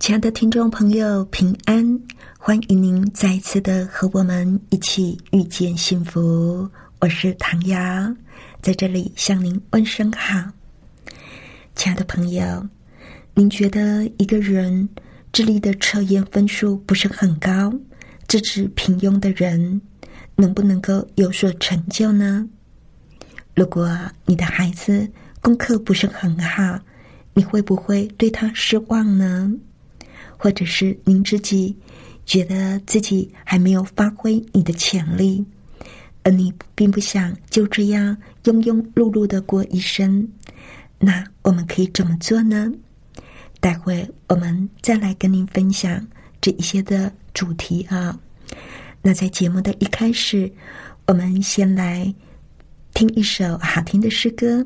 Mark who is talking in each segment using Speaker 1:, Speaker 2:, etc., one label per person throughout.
Speaker 1: 亲爱的听众朋友，平安！欢迎您再次的和我们一起遇见幸福。我是唐瑶，在这里向您问声好。亲爱的朋友，您觉得一个人智力的测验分数不是很高，资质平庸的人，能不能够有所成就呢？如果你的孩子功课不是很好，你会不会对他失望呢？或者是您自己觉得自己还没有发挥你的潜力，而你并不想就这样庸庸碌碌的过一生，那我们可以怎么做呢？待会我们再来跟您分享这一些的主题啊。那在节目的一开始，我们先来听一首好听的诗歌。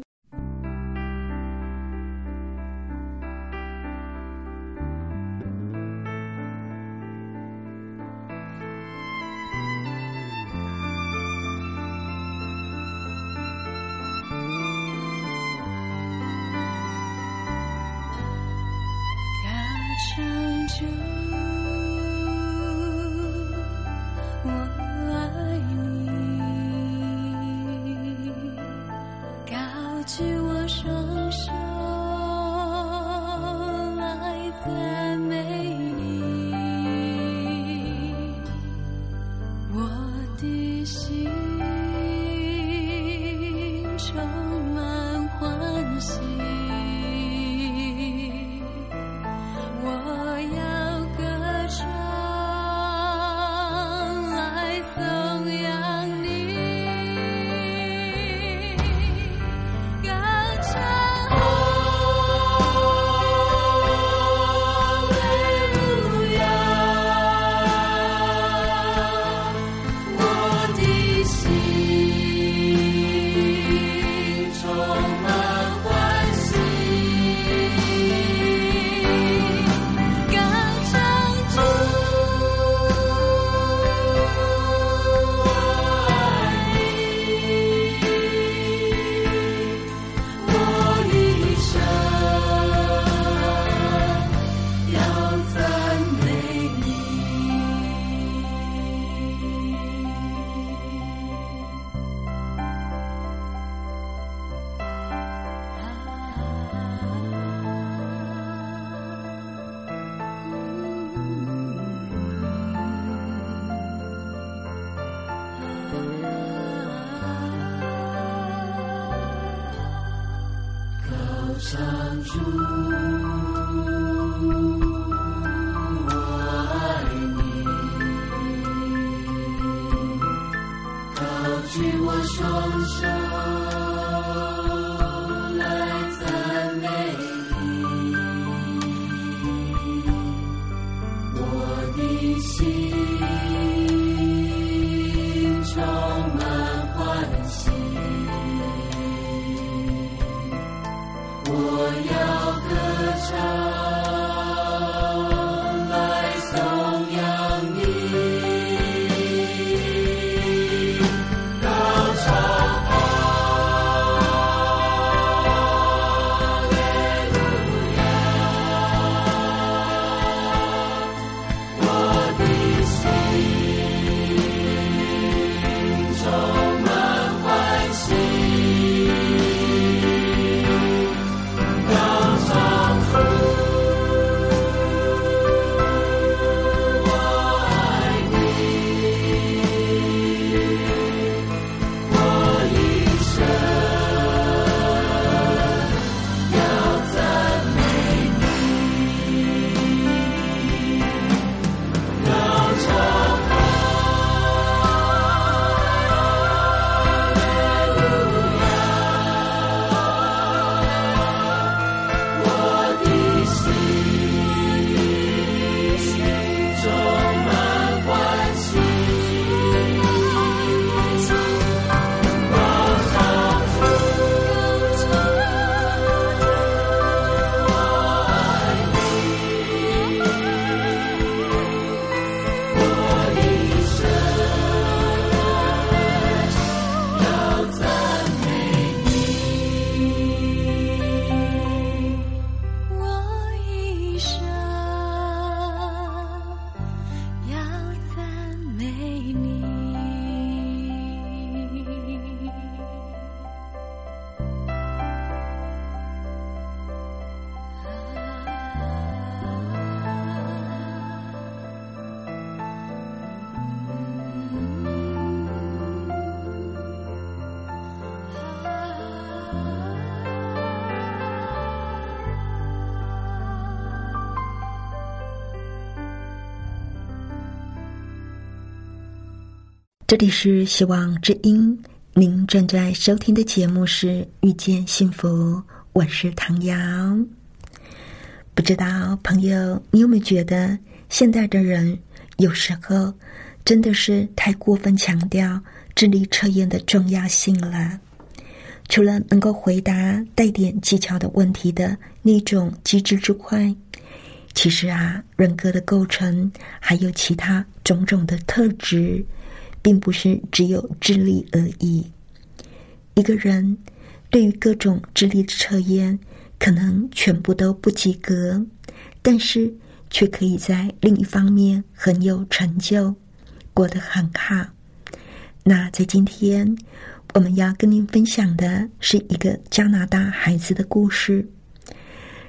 Speaker 2: 这里是希望之音，您正在收听的节目是《遇见幸福》，我是唐瑶。不知道朋友，你有没有觉得现在的人有时候真的是太过分强调智力测验的重要性了？除了能够回答带点技巧的问题的那种机智之外，其实啊，人格的构成还有其他种种的特质。并不是只有智力而已。一个人对于各种智力的测验，可能全部都不及格，但是却可以在另一方面很有成就，过得很好。那在今天，我们要跟您分享的是一个加拿大孩子的故事。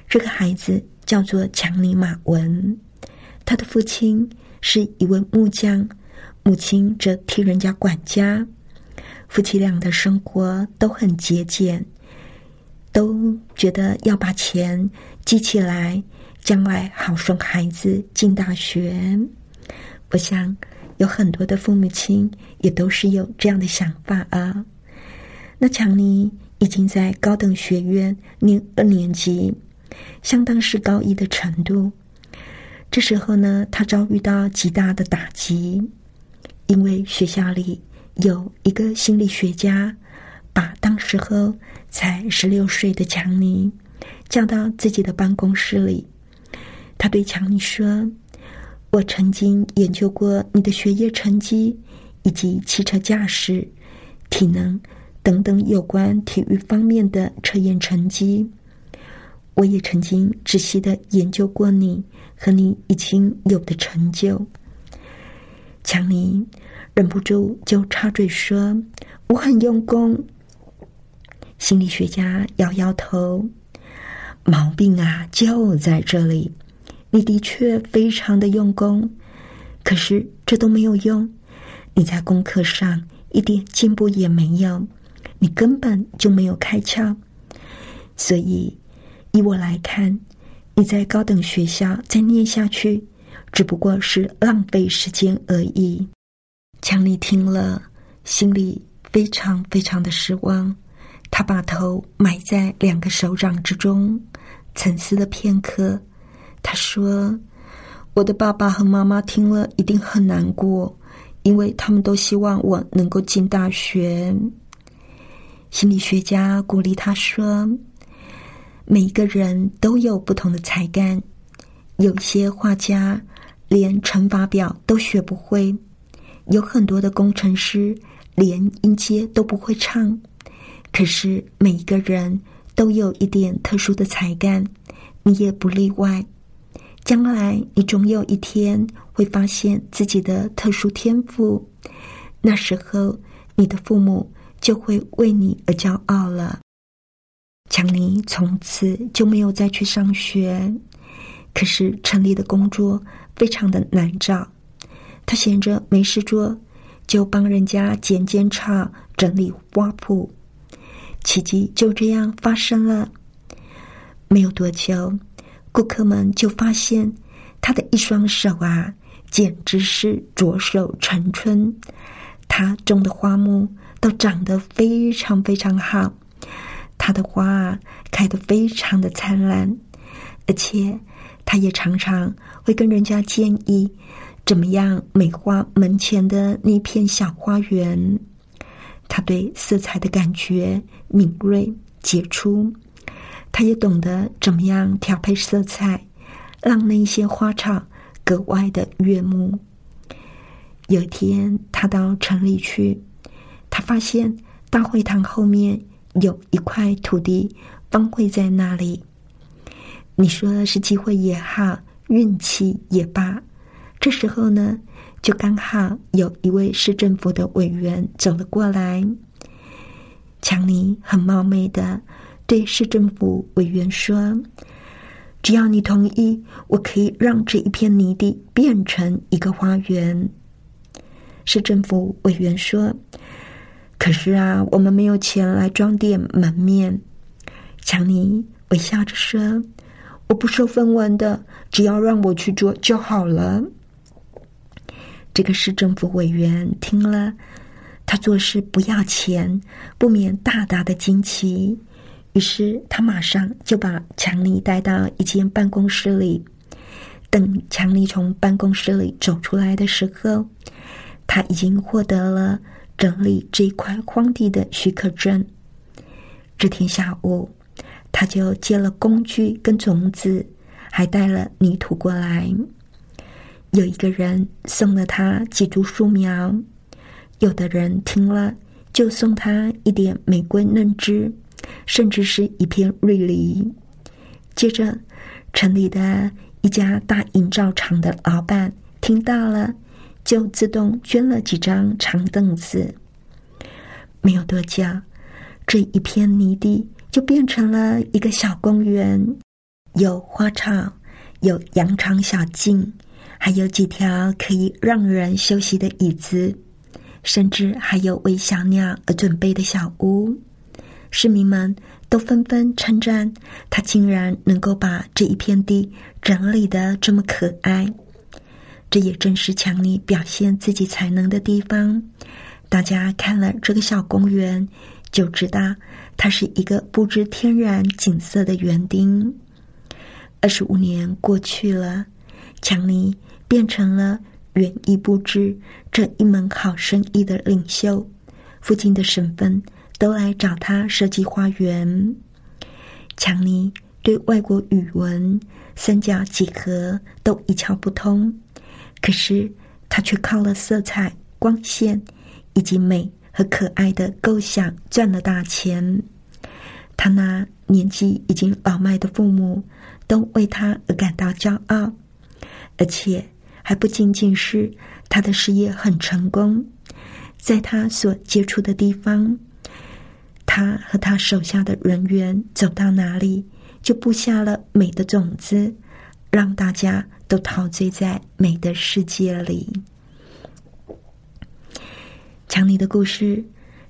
Speaker 2: 这个孩子叫做强尼马文，他的父亲是一位木匠。母亲则替人家管家，夫妻俩的生活都很节俭，都觉得要把钱积起来，将来好送孩子进大学。我想有很多的父母亲也都是有这样的想法啊。那强尼已经在高等学院念二年级，相当是高一的程度。这时候呢，他遭遇到极大的打击。因为学校里有一个心理学家，把当时候才十六岁的强尼叫到自己的办公室里。他对强尼说：“我曾经研究过你的学业成绩，以及汽车驾驶、体能等等有关体育方面的测验成绩。我也曾经仔细的研究过你和你已经有的成就。”强尼忍不住就插嘴说：“我很用功。”心理学家摇摇头：“毛病啊，就在这里。你的确非常的用功，可是这都没有用。你在功课上一点进步也没有，你根本就没有开窍。所以，以我来看，你在高等学校再念下去。”只不过是浪费时间而已。强尼听了，心里非常非常的失望。他把头埋在两个手掌之中，沉思了片刻。他说：“我的爸爸和妈妈听了一定很难过，因为他们都希望我能够进大学。”心理学家鼓励他说：“每个人都有不同的才干，有些画家。”连乘法表都学不会，有很多的工程师连音阶都不会唱。可是每一个人都有一点特殊的才干，你也不例外。将来你总有一天会发现自己的特殊天赋，那时候你的父母就会为你而骄傲了。强尼从此就没有再去上学，可是城里的工作。非常的难找，他闲着没事做，就帮人家剪剪草、整理花圃。奇迹就这样发生了。没有多久，顾客们就发现他的一双手啊，简直是左手成春。他种的花木都长得非常非常好，他的花啊开得非常的灿烂，而且。他也常常会跟人家建议，怎么样美化门前的那片小花园。他对色彩的感觉敏锐杰出，他也懂得怎么样调配色彩，让那些花草格外的悦目。有一天，他到城里去，他发现大会堂后面有一块土地荒废在那里。你说是机会也好，运气也罢，这时候呢，就刚好有一位市政府的委员走了过来。强尼很冒昧的对市政府委员说：“只要你同意，我可以让这一片泥地变成一个花园。”市政府委员说：“可是啊，我们没有钱来装点门面。”强尼微笑着说。我不收分文的，只要让我去做就好了。这个市政府委员听了，他做事不要钱，不免大大的惊奇。于是他马上就把强尼带到一间办公室里。等强尼从办公室里走出来的时候，他已经获得了整理这块荒地的许可证。这天下午，他就接了工具跟种子，还带了泥土过来。有一个人送了他几株树苗，有的人听了就送他一点玫瑰嫩枝，甚至是一片瑞梨。接着，城里的一家大营造厂的老板听到了，就自动捐了几张长凳子。没有多久。这一片泥地就变成了一个小公园，有花草，有羊肠小径，还有几条可以让人休息的椅子，甚至还有为小鸟而准备的小屋。市民们都纷纷称赞他，竟然能够把这一片地整理的这么可爱。这也正是强尼表现自己才能的地方。大家看了这个小公园。就知道，它是一个布置天然景色的园丁。二十五年过去了，强尼变成了园艺布置这一门好生意的领袖。附近的省份都来找他设计花园。强尼对外国语文、三角几何都一窍不通，可是他却靠了色彩、光线以及美。和可爱的构想赚了大钱，他那年纪已经老迈的父母都为他而感到骄傲，而且还不仅仅是他的事业很成功，在他所接触的地方，他和他手下的人员走到哪里，就布下了美的种子，让大家都陶醉在美的世界里。强尼的故事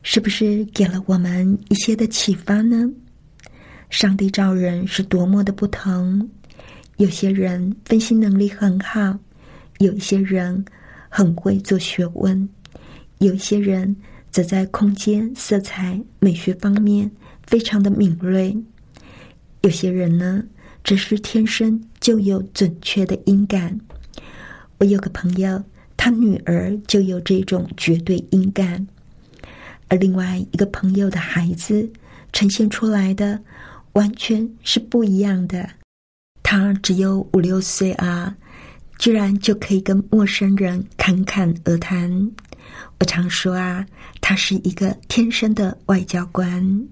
Speaker 2: 是不是给了我们一些的启发呢？上帝造人是多么的不同，有些人分析能力很好，有一些人很会做学问，有一些人则在空间、色彩、美学方面非常的敏锐，有些人呢，只是天生就有准确的音感。我有个朋友。他女儿就有这种绝对音感，而另外一个朋友的孩子呈现出来的完全是不一样的。他只有五六岁啊，居然就可以跟陌生人侃侃而谈。我常说啊，他是一个天生的外交官。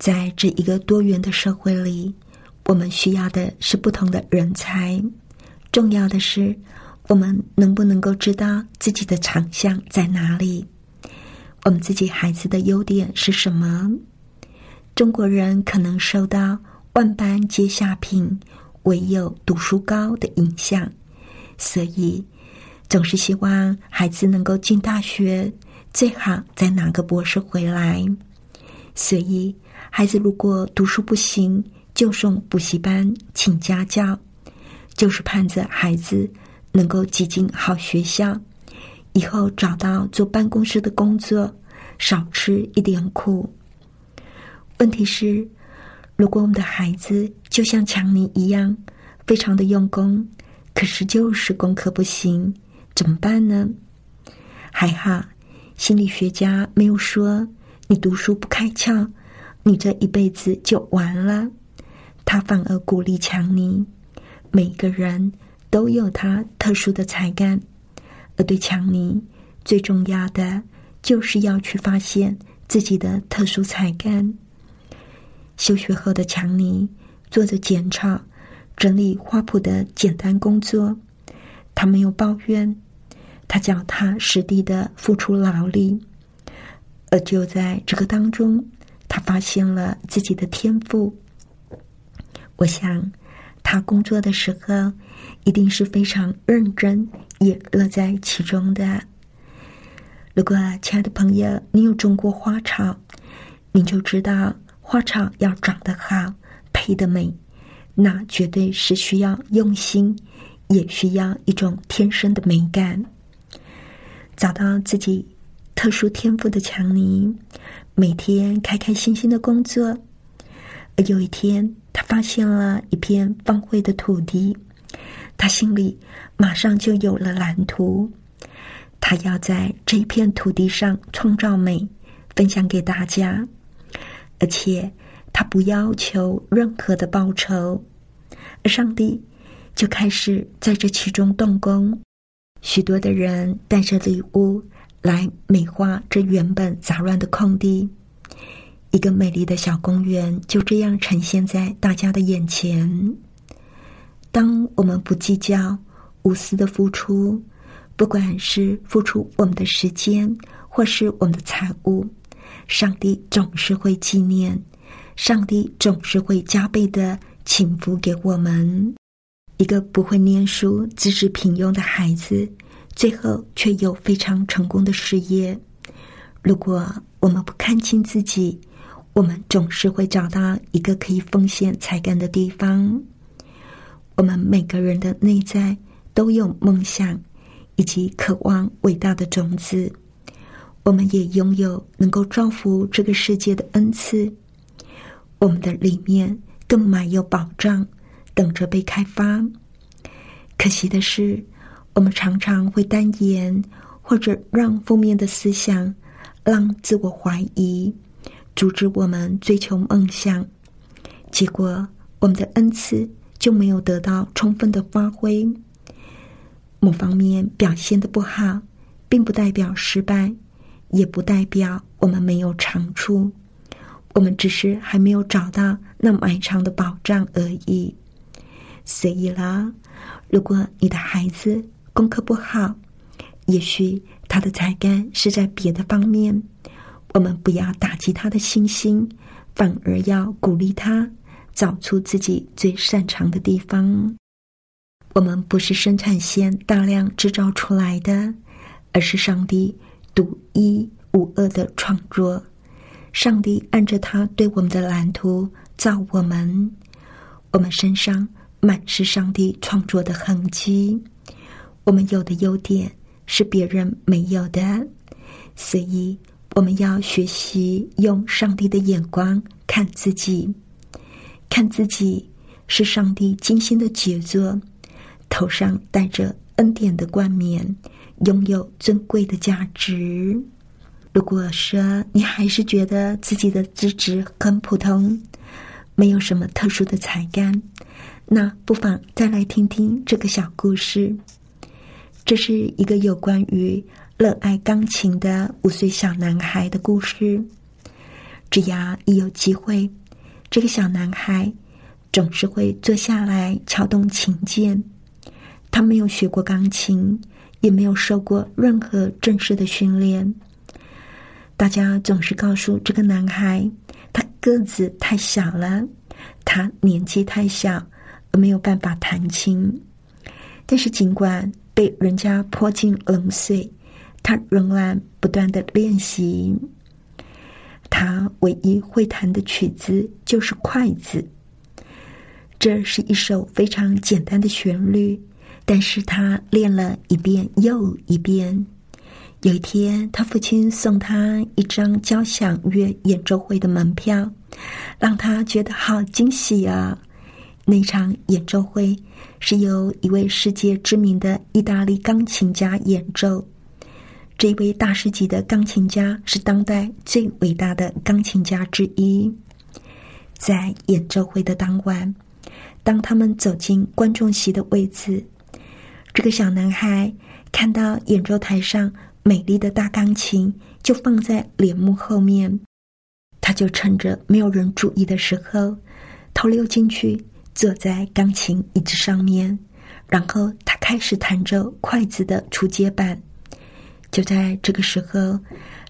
Speaker 2: 在这一个多元的社会里，我们需要的是不同的人才，重要的是。我们能不能够知道自己的长项在哪里？我们自己孩子的优点是什么？中国人可能受到“万般皆下品，唯有读书高”的影响，所以总是希望孩子能够进大学，最好再拿个博士回来。所以，孩子如果读书不行，就送补习班，请家教，就是盼着孩子。能够挤进好学校，以后找到坐办公室的工作，少吃一点苦。问题是，如果我们的孩子就像强尼一样，非常的用功，可是就是功课不行，怎么办呢？还好，心理学家没有说你读书不开窍，你这一辈子就完了。他反而鼓励强尼，每个人。都有他特殊的才干，而对强尼最重要的就是要去发现自己的特殊才干。休学后的强尼做着剪草、整理花圃的简单工作，他没有抱怨，他脚踏实地的付出劳力，而就在这个当中，他发现了自己的天赋。我想，他工作的时候。一定是非常认真，也乐在其中的。如果亲爱的朋友，你有种过花草，你就知道花草要长得好、配得美，那绝对是需要用心也需要一种天生的美感。找到自己特殊天赋的强尼，每天开开心心的工作。有一天，他发现了一片荒废的土地，他心里马上就有了蓝图。他要在这片土地上创造美，分享给大家，而且他不要求任何的报酬。而上帝就开始在这其中动工。许多的人带着礼物来美化这原本杂乱的空地，一个美丽的小公园就这样呈现在大家的眼前。当我们不计较、无私的付出，不管是付出我们的时间，或是我们的财物，上帝总是会纪念，上帝总是会加倍的请福给我们。一个不会念书、资质平庸的孩子，最后却有非常成功的事业。如果我们不看清自己，我们总是会找到一个可以奉献才干的地方。我们每个人的内在都有梦想，以及渴望伟大的种子。我们也拥有能够造福这个世界的恩赐。我们的里面更满有保障。等着被开发。可惜的是，我们常常会单言，或者让负面的思想、让自我怀疑阻止我们追求梦想，结果我们的恩赐就没有得到充分的发挥。某方面表现的不好，并不代表失败，也不代表我们没有长处，我们只是还没有找到那埋藏的保障而已。所以啦，如果你的孩子功课不好，也许他的才干是在别的方面，我们不要打击他的信心，反而要鼓励他找出自己最擅长的地方。我们不是生产线大量制造出来的，而是上帝独一无二的创作。上帝按着他对我们的蓝图造我们，我们身上。满是上帝创作的痕迹。我们有的优点是别人没有的，所以我们要学习用上帝的眼光看自己。看自己是上帝精心的杰作，头上戴着恩典的冠冕，拥有尊贵的价值。如果说你还是觉得自己的资质很普通，没有什么特殊的才干。那不妨再来听听这个小故事。这是一个有关于热爱钢琴的五岁小男孩的故事。只要一有机会，这个小男孩总是会坐下来敲动琴键。他没有学过钢琴，也没有受过任何正式的训练。大家总是告诉这个男孩，他个子太小了，他年纪太小。而没有办法弹琴，但是尽管被人家泼进冷水，他仍然不断的练习。他唯一会弹的曲子就是筷子。这是一首非常简单的旋律，但是他练了一遍又一遍。有一天，他父亲送他一张交响乐演奏会的门票，让他觉得好惊喜啊！那场演奏会是由一位世界知名的意大利钢琴家演奏。这位大师级的钢琴家是当代最伟大的钢琴家之一。在演奏会的当晚，当他们走进观众席的位置，这个小男孩看到演奏台上美丽的大钢琴就放在帘幕后面，他就趁着没有人注意的时候偷溜进去。坐在钢琴椅子上面，然后他开始弹着筷子的初阶板。就在这个时候，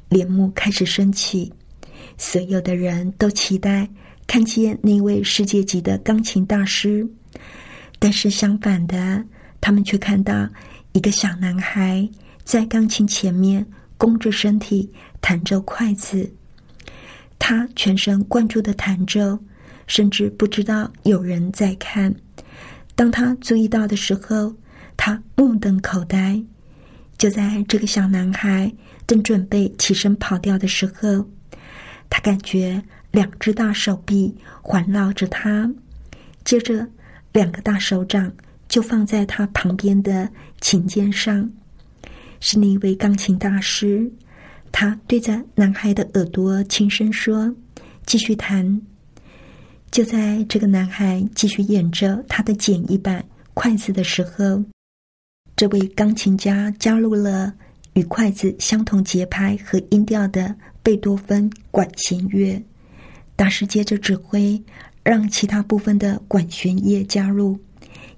Speaker 2: 帘幕开始升起，所有的人都期待看见那位世界级的钢琴大师。但是相反的，他们却看到一个小男孩在钢琴前面弓着身体弹着筷子，他全神贯注的弹着。甚至不知道有人在看。当他注意到的时候，他目瞪口呆。就在这个小男孩正准备起身跑掉的时候，他感觉两只大手臂环绕着他，接着两个大手掌就放在他旁边的琴键上。是那位钢琴大师，他对着男孩的耳朵轻声说：“继续弹。”就在这个男孩继续演着他的简易版筷子的时候，这位钢琴家加入了与筷子相同节拍和音调的贝多芬管弦乐。大师接着指挥，让其他部分的管弦乐加入。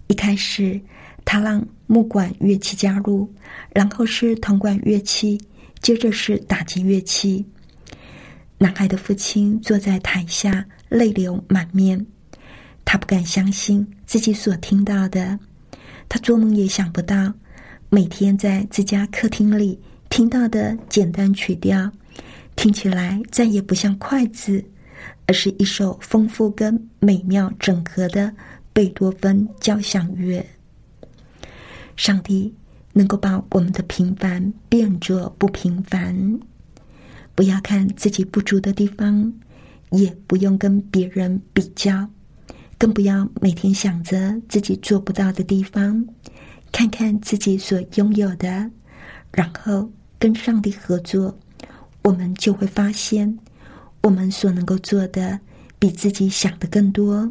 Speaker 2: 一开始，他让木管乐器加入，然后是铜管乐器，接着是打击乐器。男孩的父亲坐在台下。泪流满面，他不敢相信自己所听到的。他做梦也想不到，每天在自家客厅里听到的简单曲调，听起来再也不像筷子，而是一首丰富跟美妙整合的贝多芬交响乐。上帝能够把我们的平凡变作不平凡，不要看自己不足的地方。也不用跟别人比较，更不要每天想着自己做不到的地方，看看自己所拥有的，然后跟上帝合作，我们就会发现，我们所能够做的比自己想的更多，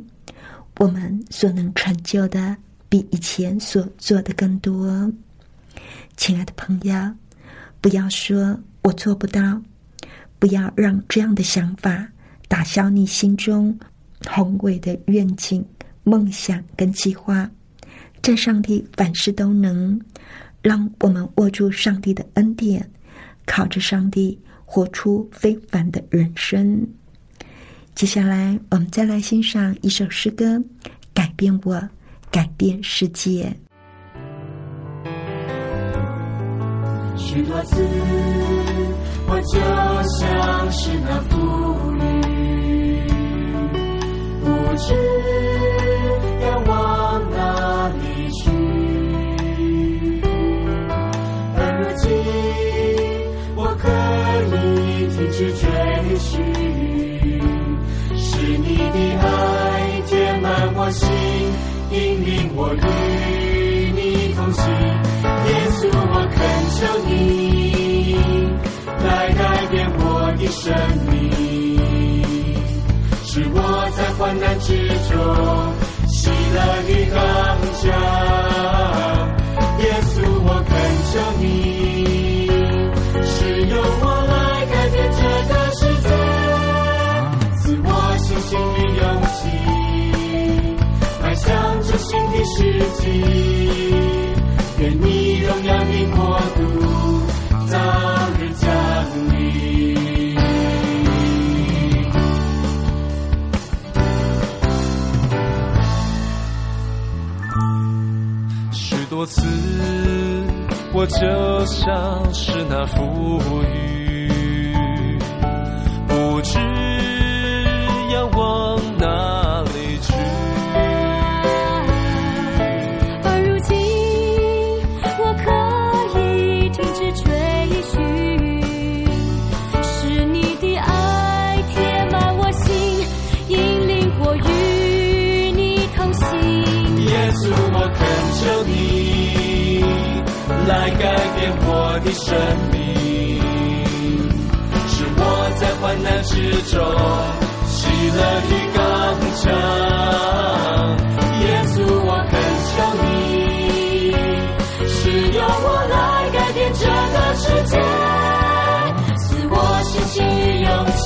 Speaker 2: 我们所能成就的比以前所做的更多。亲爱的朋友，不要说我做不到，不要让这样的想法。打消你心中宏伟的愿景、梦想跟计划，在上帝凡事都能，让我们握住上帝的恩典，靠着上帝活出非凡的人生。接下来，我们再来欣赏一首诗歌，《改变我，改变世界》。
Speaker 1: 许多次，我就像是那妇女。不知要往哪里去，而如今我可以停止追寻，是你的爱填满我心，引领我与你同行。耶稣，我恳求你来改变我的生命，患难之中，喜乐的刚强。耶稣，我恳求你，是由我来改变这个世界，赐我信心与勇气，迈向这新的世纪。就像是那浮云，来改变我的生命，是我在患难之中喜乐的刚强。耶稣，我恳求你，是由我来改变这个世界，赐我信心与勇气，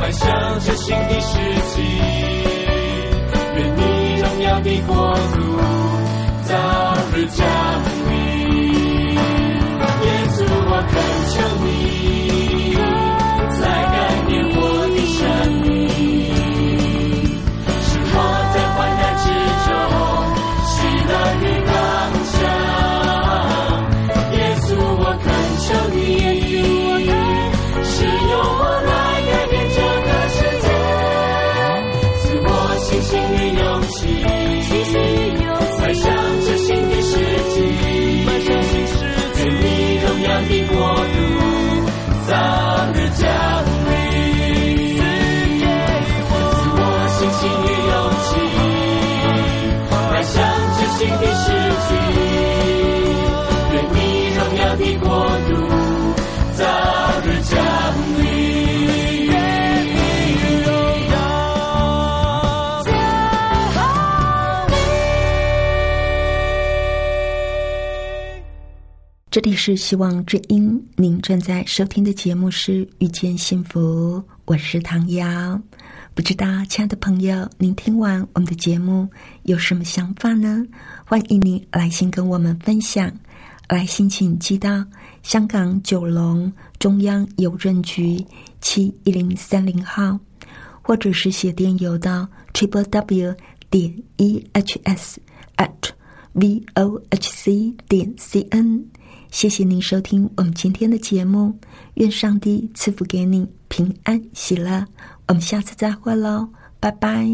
Speaker 1: 迈向这新的世纪。愿你荣耀的国度愿你荣耀的国度早日降临。愿你荣耀降
Speaker 2: 这里是希望之音，您正在收听的节目是《遇见幸福》，我是唐瑶。不知道，亲爱的朋友，您听完我们的节目有什么想法呢？欢迎您来信跟我们分享。来信请寄到香港九龙中央邮政局七一零三零号，或者是写电邮到 triple w 点 e h s at v o h c 点 c n。谢谢您收听我们今天的节目，愿上帝赐福给你平安喜乐。我们下次再会喽，拜拜。